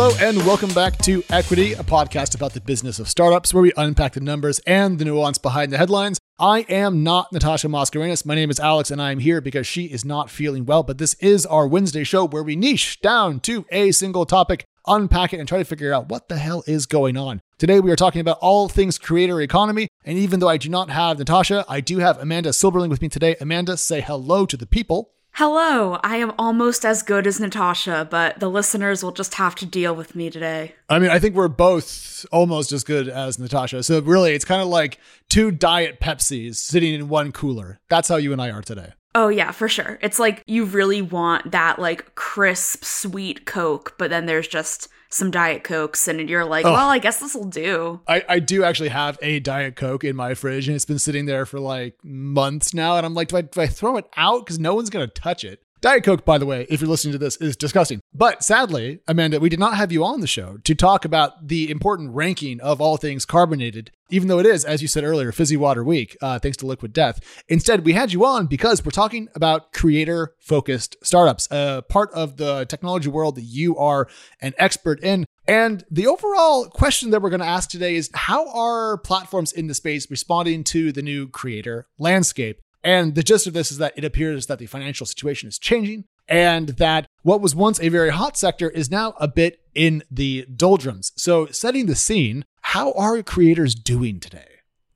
Hello, and welcome back to Equity, a podcast about the business of startups where we unpack the numbers and the nuance behind the headlines. I am not Natasha Mascarenhas. My name is Alex, and I am here because she is not feeling well. But this is our Wednesday show where we niche down to a single topic, unpack it, and try to figure out what the hell is going on. Today, we are talking about all things creator economy. And even though I do not have Natasha, I do have Amanda Silberling with me today. Amanda, say hello to the people. Hello, I am almost as good as Natasha, but the listeners will just have to deal with me today. I mean, I think we're both almost as good as Natasha. So really, it's kind of like two diet Pepsis sitting in one cooler. That's how you and I are today. Oh yeah, for sure. It's like you really want that like crisp sweet Coke, but then there's just some Diet Cokes, and you're like, oh. well, I guess this will do. I, I do actually have a Diet Coke in my fridge, and it's been sitting there for like months now. And I'm like, do I, do I throw it out? Because no one's going to touch it. Diet Coke, by the way, if you're listening to this, is disgusting. But sadly, Amanda, we did not have you on the show to talk about the important ranking of all things carbonated, even though it is, as you said earlier, Fizzy Water Week, uh, thanks to Liquid Death. Instead, we had you on because we're talking about creator focused startups, a part of the technology world that you are an expert in. And the overall question that we're going to ask today is how are platforms in the space responding to the new creator landscape? And the gist of this is that it appears that the financial situation is changing and that what was once a very hot sector is now a bit in the doldrums. So, setting the scene, how are creators doing today?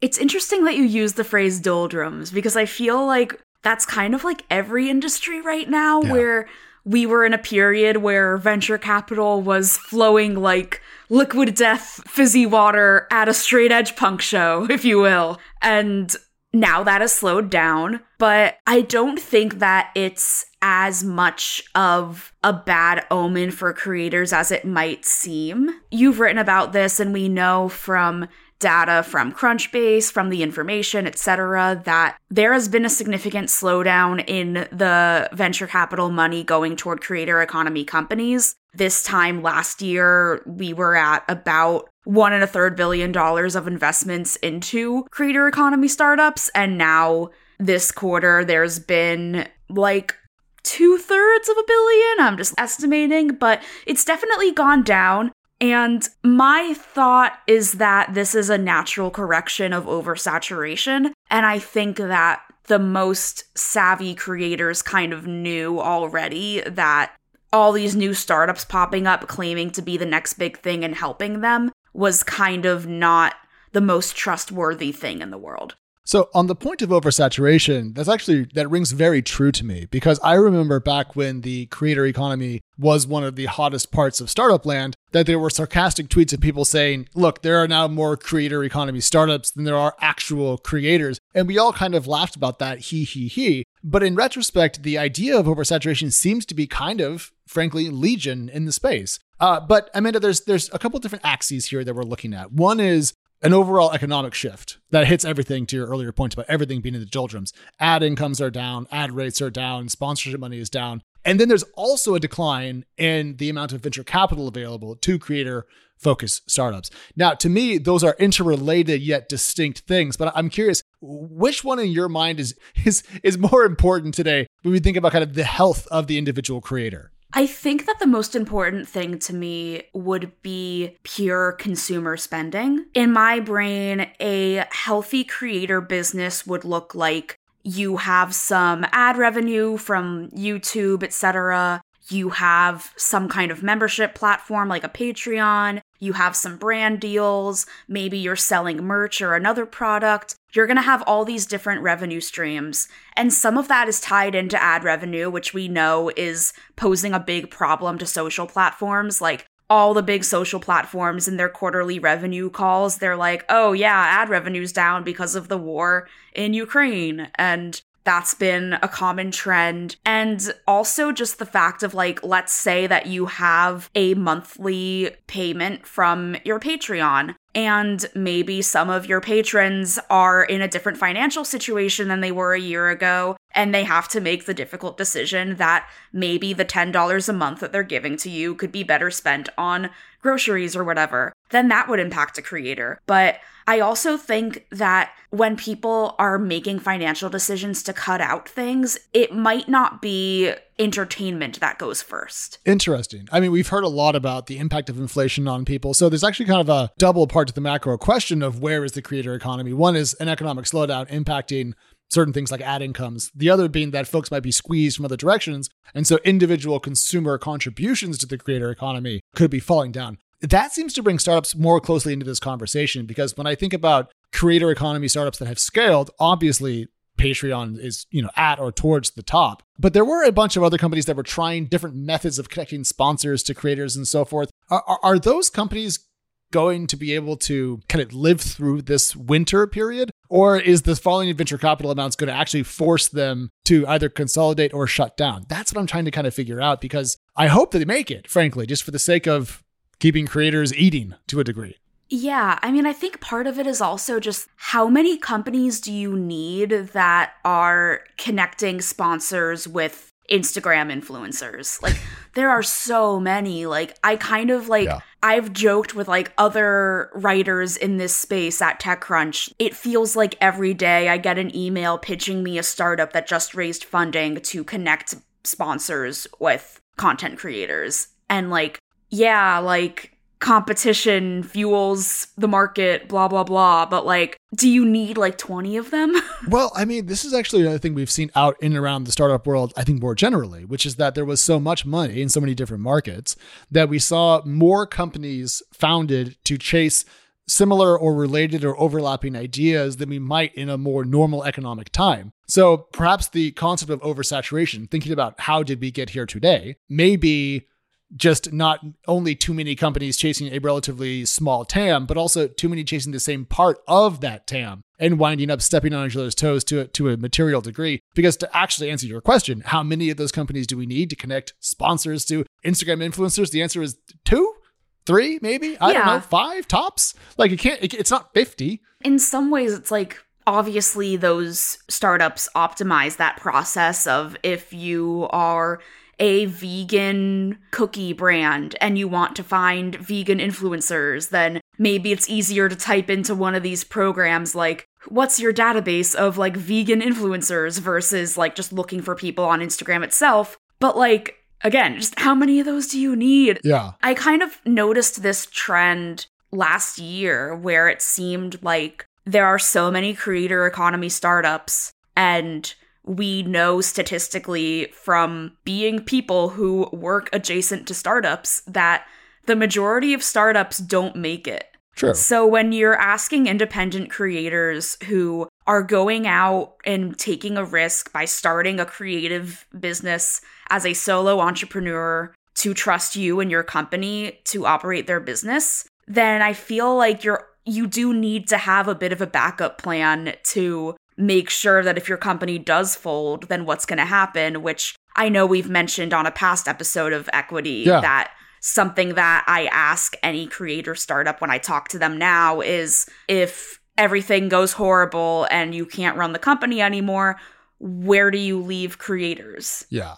It's interesting that you use the phrase doldrums because I feel like that's kind of like every industry right now yeah. where we were in a period where venture capital was flowing like liquid death fizzy water at a straight edge punk show, if you will. And now that has slowed down, but I don't think that it's as much of a bad omen for creators as it might seem. You've written about this, and we know from data from Crunchbase, from the information, etc., that there has been a significant slowdown in the venture capital money going toward creator economy companies. This time last year, we were at about one and a third billion dollars of investments into creator economy startups. And now this quarter, there's been like two thirds of a billion. I'm just estimating, but it's definitely gone down. And my thought is that this is a natural correction of oversaturation. And I think that the most savvy creators kind of knew already that all these new startups popping up claiming to be the next big thing and helping them was kind of not the most trustworthy thing in the world. So on the point of oversaturation, that's actually that rings very true to me because I remember back when the creator economy was one of the hottest parts of startup land that there were sarcastic tweets of people saying, "Look, there are now more creator economy startups than there are actual creators." And we all kind of laughed about that, he he he. But in retrospect, the idea of oversaturation seems to be kind of frankly legion in the space. Uh, but Amanda, there's there's a couple different axes here that we're looking at. One is an overall economic shift that hits everything to your earlier point about everything being in the doldrums. Ad incomes are down, ad rates are down, sponsorship money is down. And then there's also a decline in the amount of venture capital available to creator focused startups. Now, to me, those are interrelated yet distinct things, but I'm curious which one in your mind is is is more important today when we think about kind of the health of the individual creator? I think that the most important thing to me would be pure consumer spending. In my brain, a healthy creator business would look like you have some ad revenue from YouTube, etc. You have some kind of membership platform like a Patreon. You have some brand deals. Maybe you're selling merch or another product you're going to have all these different revenue streams. And some of that is tied into ad revenue, which we know is posing a big problem to social platforms. Like all the big social platforms in their quarterly revenue calls, they're like, oh, yeah, ad revenue's down because of the war in Ukraine. And that's been a common trend. And also just the fact of like, let's say that you have a monthly payment from your Patreon and maybe some of your patrons are in a different financial situation than they were a year ago, and they have to make the difficult decision that maybe the $10 a month that they're giving to you could be better spent on groceries or whatever. Then that would impact a creator. But I also think that when people are making financial decisions to cut out things, it might not be entertainment that goes first. Interesting. I mean, we've heard a lot about the impact of inflation on people. So there's actually kind of a double part to the macro question of where is the creator economy? One is an economic slowdown impacting certain things like ad incomes. The other being that folks might be squeezed from other directions. And so individual consumer contributions to the creator economy could be falling down that seems to bring startups more closely into this conversation because when I think about creator economy startups that have scaled, obviously Patreon is, you know, at or towards the top. But there were a bunch of other companies that were trying different methods of connecting sponsors to creators and so forth. Are, are, are those companies going to be able to kind of live through this winter period? Or is the falling in venture capital amounts going to actually force them to either consolidate or shut down? That's what I'm trying to kind of figure out because I hope that they make it, frankly, just for the sake of keeping creators eating to a degree. Yeah, I mean, I think part of it is also just how many companies do you need that are connecting sponsors with Instagram influencers? Like, there are so many. Like, I kind of like, yeah. I've joked with like other writers in this space at TechCrunch. It feels like every day I get an email pitching me a startup that just raised funding to connect sponsors with content creators. And like, yeah, like competition fuels the market, blah, blah, blah. But like, do you need like 20 of them? well, I mean, this is actually another thing we've seen out in and around the startup world, I think more generally, which is that there was so much money in so many different markets that we saw more companies founded to chase similar or related or overlapping ideas than we might in a more normal economic time. So perhaps the concept of oversaturation, thinking about how did we get here today, may be just not only too many companies chasing a relatively small TAM, but also too many chasing the same part of that TAM and winding up stepping on each other's toes to a, to a material degree. Because to actually answer your question, how many of those companies do we need to connect sponsors to Instagram influencers? The answer is two, three, maybe. I yeah. don't know, five tops. Like it can't. It, it's not fifty. In some ways, it's like obviously those startups optimize that process of if you are a vegan cookie brand and you want to find vegan influencers, then maybe it's easier to type into one of these programs like, what's your database of like vegan influencers versus like just looking for people on Instagram itself. But like, again, just how many of those do you need? Yeah. I kind of noticed this trend last year where it seemed like there are so many creator economy startups and we know statistically from being people who work adjacent to startups that the majority of startups don't make it. True. So when you're asking independent creators who are going out and taking a risk by starting a creative business as a solo entrepreneur to trust you and your company to operate their business, then I feel like you're you do need to have a bit of a backup plan to make sure that if your company does fold, then what's going to happen, which I know we've mentioned on a past episode of Equity yeah. that something that I ask any creator startup when I talk to them now is if everything goes horrible and you can't run the company anymore, where do you leave creators? Yeah.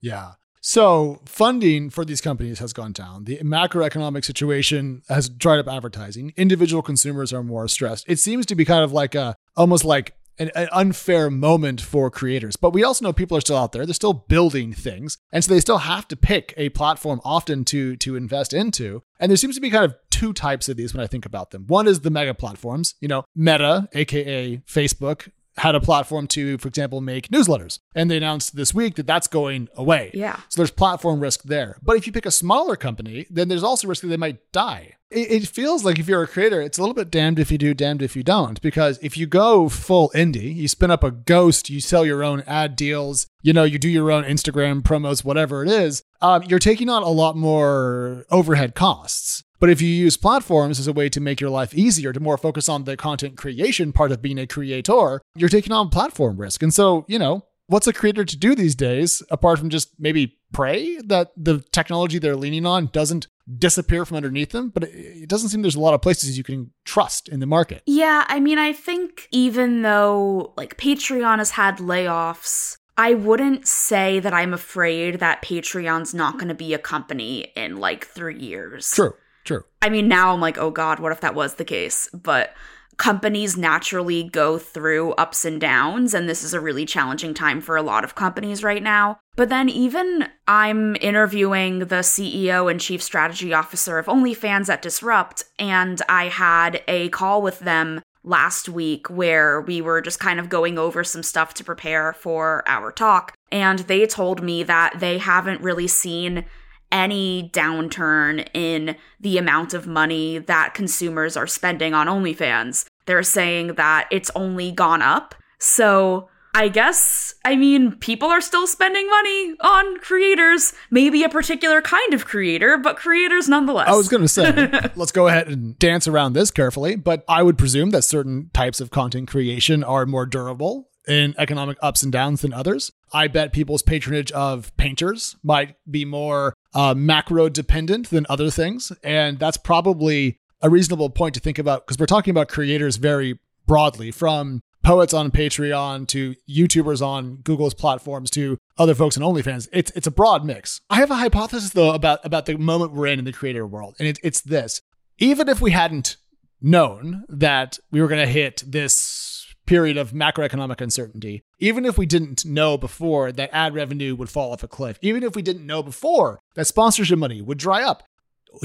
Yeah. So funding for these companies has gone down. The macroeconomic situation has dried up advertising. Individual consumers are more stressed. It seems to be kind of like a almost like an, an, unfair moment for creators. But we also know people are still out there. They're still building things. And so they still have to pick a platform often to to invest into. And there seems to be kind of two types of these when I think about them. One is the mega platforms, you know, Meta, aka Facebook, had a platform to, for example, make newsletters. And they announced this week that that's going away. Yeah. So there's platform risk there. But if you pick a smaller company, then there's also risk that they might die. It, it feels like if you're a creator, it's a little bit damned if you do, damned if you don't. Because if you go full indie, you spin up a ghost, you sell your own ad deals, you know, you do your own Instagram promos, whatever it is, um, you're taking on a lot more overhead costs. But if you use platforms as a way to make your life easier, to more focus on the content creation part of being a creator, you're taking on platform risk. And so, you know, what's a creator to do these days apart from just maybe pray that the technology they're leaning on doesn't disappear from underneath them but it doesn't seem there's a lot of places you can trust in the market yeah i mean i think even though like patreon has had layoffs I wouldn't say that I'm afraid that Patreon's not going to be a company in like three years. True. True. I mean, now I'm like, oh God, what if that was the case? But companies naturally go through ups and downs, and this is a really challenging time for a lot of companies right now. But then, even I'm interviewing the CEO and Chief Strategy Officer of OnlyFans at Disrupt, and I had a call with them last week where we were just kind of going over some stuff to prepare for our talk. And they told me that they haven't really seen any downturn in the amount of money that consumers are spending on OnlyFans. They're saying that it's only gone up. So I guess, I mean, people are still spending money on creators, maybe a particular kind of creator, but creators nonetheless. I was going to say, let's go ahead and dance around this carefully, but I would presume that certain types of content creation are more durable in economic ups and downs than others. I bet people's patronage of painters might be more uh, macro dependent than other things. And that's probably a reasonable point to think about because we're talking about creators very broadly from poets on Patreon to YouTubers on Google's platforms to other folks on OnlyFans. It's it's a broad mix. I have a hypothesis though about about the moment we're in in the creator world, and it, it's this: even if we hadn't known that we were going to hit this period of macroeconomic uncertainty, even if we didn't know before that ad revenue would fall off a cliff, even if we didn't know before that sponsorship money would dry up,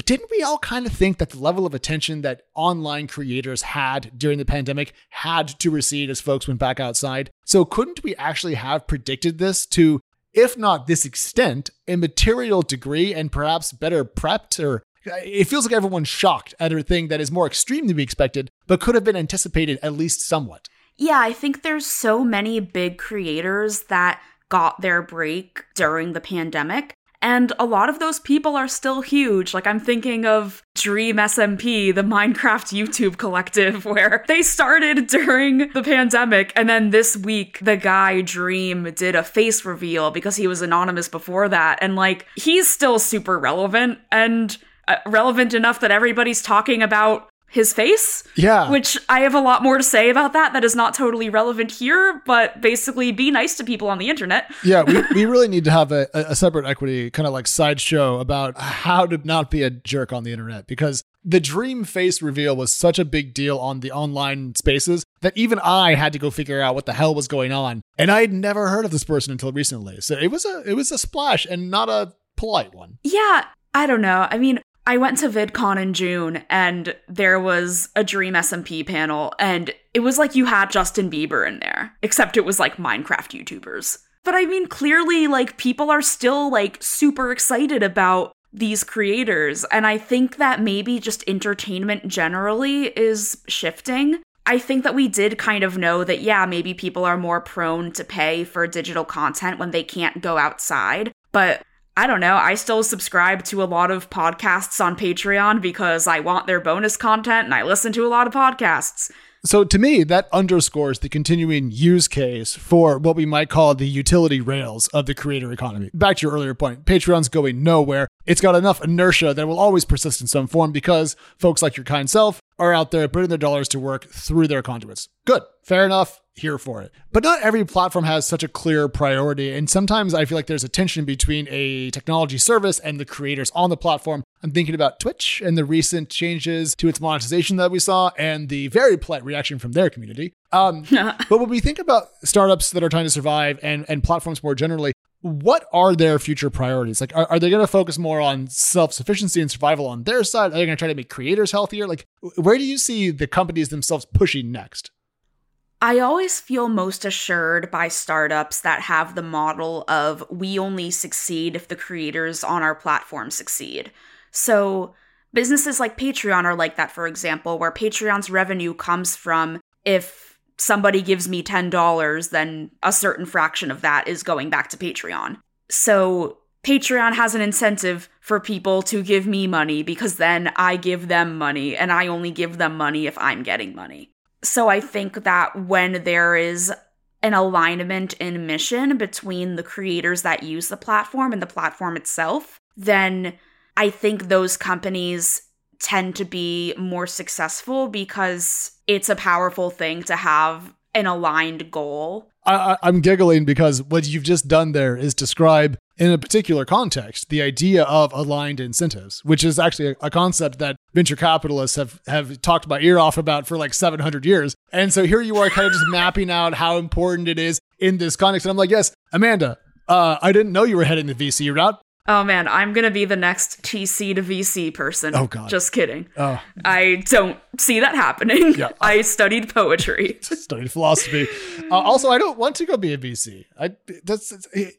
didn't we all kind of think that the level of attention that online creators had during the pandemic had to recede as folks went back outside? So, couldn't we actually have predicted this to, if not this extent, a material degree and perhaps better prepped or it feels like everyone's shocked at a thing that is more extreme than we expected, but could have been anticipated at least somewhat. Yeah, I think there's so many big creators that got their break during the pandemic. And a lot of those people are still huge. Like, I'm thinking of Dream SMP, the Minecraft YouTube collective, where they started during the pandemic. And then this week, the guy Dream did a face reveal because he was anonymous before that. And, like, he's still super relevant and uh, relevant enough that everybody's talking about his face. Yeah. Which I have a lot more to say about that that is not totally relevant here, but basically be nice to people on the internet. yeah, we, we really need to have a, a separate equity kind of like sideshow about how to not be a jerk on the internet because the dream face reveal was such a big deal on the online spaces that even I had to go figure out what the hell was going on. And I had never heard of this person until recently. So it was a it was a splash and not a polite one. Yeah, I don't know. I mean, I went to VidCon in June and there was a Dream SMP panel and it was like you had Justin Bieber in there, except it was like Minecraft YouTubers. But I mean, clearly, like, people are still like super excited about these creators. And I think that maybe just entertainment generally is shifting. I think that we did kind of know that, yeah, maybe people are more prone to pay for digital content when they can't go outside. But I don't know. I still subscribe to a lot of podcasts on Patreon because I want their bonus content and I listen to a lot of podcasts. So to me, that underscores the continuing use case for what we might call the utility rails of the creator economy. Back to your earlier point, Patreon's going nowhere. It's got enough inertia that will always persist in some form because folks like your kind self are out there putting their dollars to work through their conduits. Good. Fair enough here for it. But not every platform has such a clear priority. And sometimes I feel like there's a tension between a technology service and the creators on the platform. I'm thinking about Twitch and the recent changes to its monetization that we saw and the very polite reaction from their community. Um, but when we think about startups that are trying to survive and, and platforms more generally, what are their future priorities? Like, are, are they going to focus more on self sufficiency and survival on their side? Are they going to try to make creators healthier? Like, where do you see the companies themselves pushing next? I always feel most assured by startups that have the model of we only succeed if the creators on our platform succeed. So, businesses like Patreon are like that, for example, where Patreon's revenue comes from if somebody gives me $10, then a certain fraction of that is going back to Patreon. So, Patreon has an incentive for people to give me money because then I give them money and I only give them money if I'm getting money. So I think that when there is an alignment in mission between the creators that use the platform and the platform itself, then I think those companies tend to be more successful because it's a powerful thing to have an aligned goal. I, am giggling because what you've just done there is describe in a particular context, the idea of aligned incentives, which is actually a, a, concept that venture capitalists have, have talked my ear off about for like 700 years. And so here you are kind of just mapping out how important it is in this context. And I'm like, yes, Amanda, uh, I didn't know you were heading the VC route. Oh man, I'm gonna be the next TC to VC person. Oh god. Just kidding. Oh. I don't see that happening. Yeah. I studied poetry. I studied philosophy. Uh, also, I don't want to go be a VC. I that's,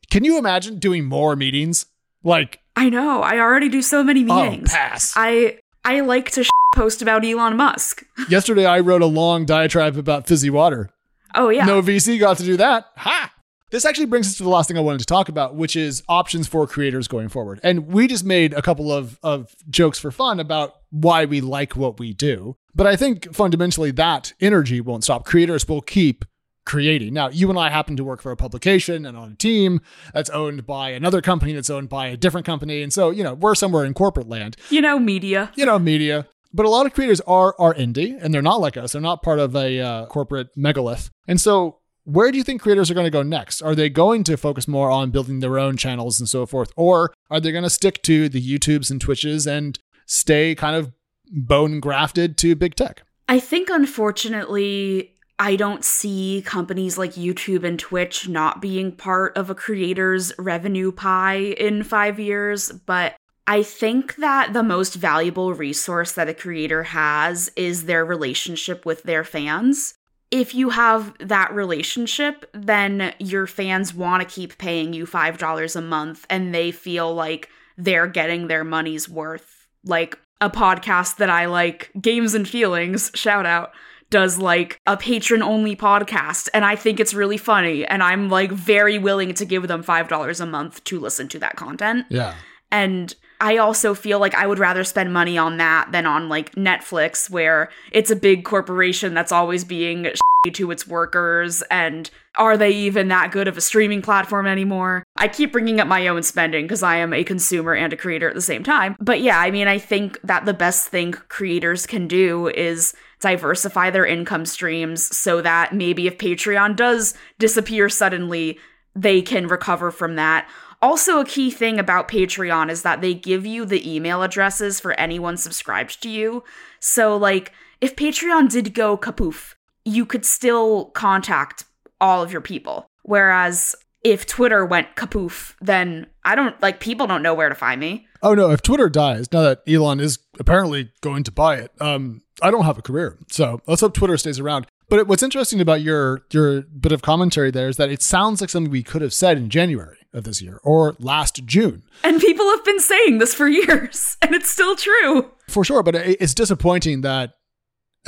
can you imagine doing more meetings? Like I know. I already do so many oh, meetings. Oh, pass. I I like to post about Elon Musk. Yesterday I wrote a long diatribe about fizzy water. Oh yeah. No VC got to do that. Ha! This actually brings us to the last thing I wanted to talk about, which is options for creators going forward. And we just made a couple of, of jokes for fun about why we like what we do. But I think fundamentally that energy won't stop. Creators will keep creating. Now, you and I happen to work for a publication and on a team that's owned by another company that's owned by a different company. And so, you know, we're somewhere in corporate land. You know, media. You know, media. But a lot of creators are are indie and they're not like us. They're not part of a uh, corporate megalith. And so where do you think creators are going to go next? Are they going to focus more on building their own channels and so forth? Or are they going to stick to the YouTubes and Twitches and stay kind of bone grafted to big tech? I think, unfortunately, I don't see companies like YouTube and Twitch not being part of a creator's revenue pie in five years, but I think that the most valuable resource that a creator has is their relationship with their fans if you have that relationship, then your fans want to keep paying you $5 a month and they feel like they're getting their money's worth. Like a podcast that I like, Games and Feelings, shout out, does like a patron only podcast. And I think it's really funny. And I'm like very willing to give them $5 a month to listen to that content. Yeah. And I also feel like I would rather spend money on that than on like Netflix, where it's a big corporation that's always being to its workers. And are they even that good of a streaming platform anymore? I keep bringing up my own spending because I am a consumer and a creator at the same time. But yeah, I mean, I think that the best thing creators can do is diversify their income streams so that maybe if Patreon does disappear suddenly, they can recover from that also, a key thing about Patreon is that they give you the email addresses for anyone subscribed to you. So, like, if Patreon did go kapoof, you could still contact all of your people. Whereas if Twitter went kapoof, then I don't like people don't know where to find me. Oh no, if Twitter dies, now that Elon is apparently going to buy it, um, I don't have a career. So let's hope Twitter stays around. But what's interesting about your your bit of commentary there is that it sounds like something we could have said in January of this year or last June. And people have been saying this for years, and it's still true. For sure, but it's disappointing that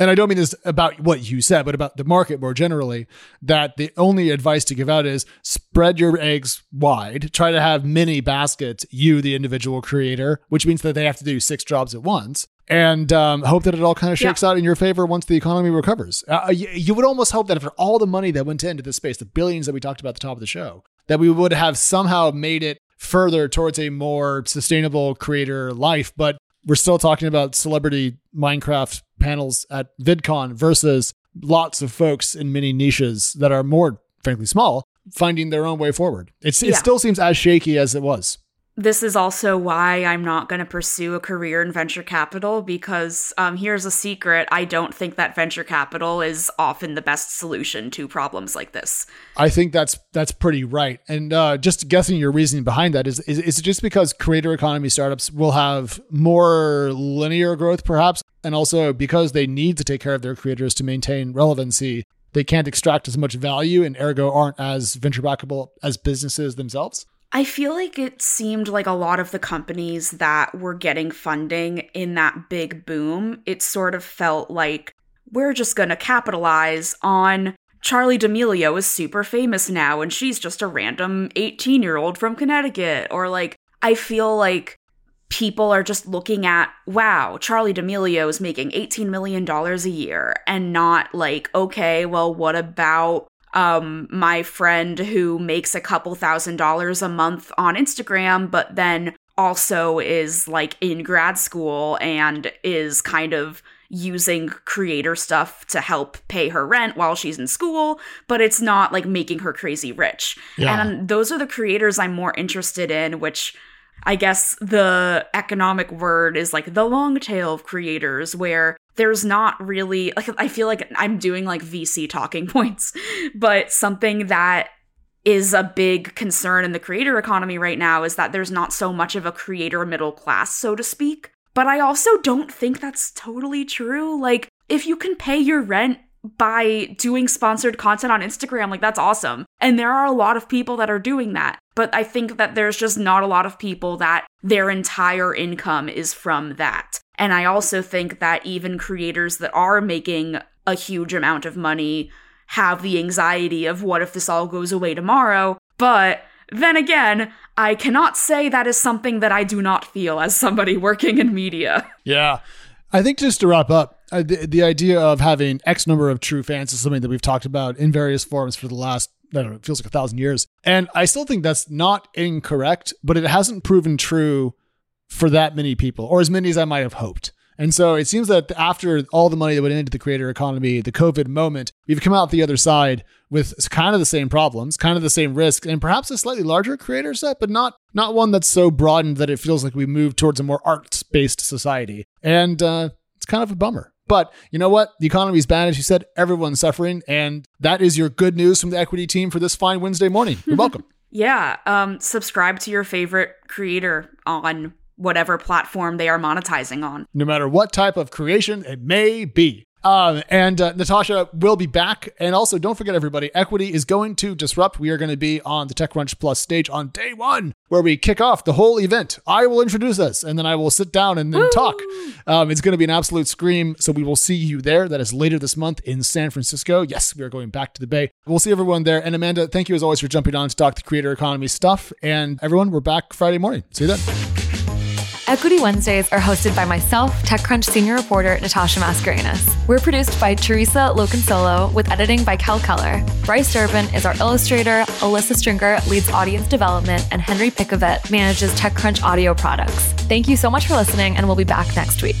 and I don't mean this about what you said, but about the market more generally, that the only advice to give out is spread your eggs wide. Try to have many baskets, you, the individual creator, which means that they have to do six jobs at once. And um, hope that it all kind of shakes yeah. out in your favor once the economy recovers. Uh, you, you would almost hope that after all the money that went into this space, the billions that we talked about at the top of the show, that we would have somehow made it further towards a more sustainable creator life. But we're still talking about celebrity Minecraft panels at VidCon versus lots of folks in many niches that are more, frankly, small, finding their own way forward. It's, it still seems as shaky as it was this is also why I'm not going to pursue a career in venture capital because um, here's a secret I don't think that venture capital is often the best solution to problems like this. I think that's that's pretty right. And uh, just guessing your reasoning behind that is, is is it just because creator economy startups will have more linear growth perhaps and also because they need to take care of their creators to maintain relevancy they can't extract as much value and ergo aren't as venture backable as businesses themselves? I feel like it seemed like a lot of the companies that were getting funding in that big boom, it sort of felt like we're just going to capitalize on Charli D'Amelio is super famous now and she's just a random 18 year old from Connecticut. Or like, I feel like people are just looking at, wow, Charli D'Amelio is making $18 million a year and not like, okay, well, what about um, my friend who makes a couple thousand dollars a month on Instagram, but then also is like in grad school and is kind of using creator stuff to help pay her rent while she's in school, but it's not like making her crazy rich. Yeah. And those are the creators I'm more interested in, which I guess the economic word is like the long tail of creators, where there's not really, like, I feel like I'm doing like VC talking points, but something that is a big concern in the creator economy right now is that there's not so much of a creator middle class, so to speak. But I also don't think that's totally true. Like, if you can pay your rent by doing sponsored content on Instagram, like, that's awesome. And there are a lot of people that are doing that. But I think that there's just not a lot of people that their entire income is from that. And I also think that even creators that are making a huge amount of money have the anxiety of what if this all goes away tomorrow. But then again, I cannot say that is something that I do not feel as somebody working in media. Yeah. I think just to wrap up, uh, the, the idea of having X number of true fans is something that we've talked about in various forms for the last, I don't know, it feels like a thousand years. And I still think that's not incorrect, but it hasn't proven true for that many people or as many as I might have hoped. And so it seems that after all the money that went into the creator economy, the COVID moment, we've come out the other side with kind of the same problems, kind of the same risks, and perhaps a slightly larger creator set, but not not one that's so broadened that it feels like we move towards a more arts-based society. And uh, it's kind of a bummer. But you know what? The economy is bad, as you said. Everyone's suffering, and that is your good news from the equity team for this fine Wednesday morning. You're welcome. yeah. Um, subscribe to your favorite creator on whatever platform they are monetizing on. No matter what type of creation it may be. Um, and uh, Natasha will be back. And also, don't forget, everybody, Equity is going to disrupt. We are going to be on the TechCrunch Plus stage on day one, where we kick off the whole event. I will introduce us, and then I will sit down and then Woo! talk. Um, it's going to be an absolute scream. So we will see you there. That is later this month in San Francisco. Yes, we are going back to the Bay. We'll see everyone there. And Amanda, thank you as always for jumping on to talk the creator economy stuff. And everyone, we're back Friday morning. See you then. Equity Wednesdays are hosted by myself, TechCrunch senior reporter Natasha Mascarenhas. We're produced by Theresa Loconsolo with editing by Kel Keller. Bryce Durbin is our illustrator, Alyssa Stringer leads audience development, and Henry Pickavet manages TechCrunch audio products. Thank you so much for listening, and we'll be back next week.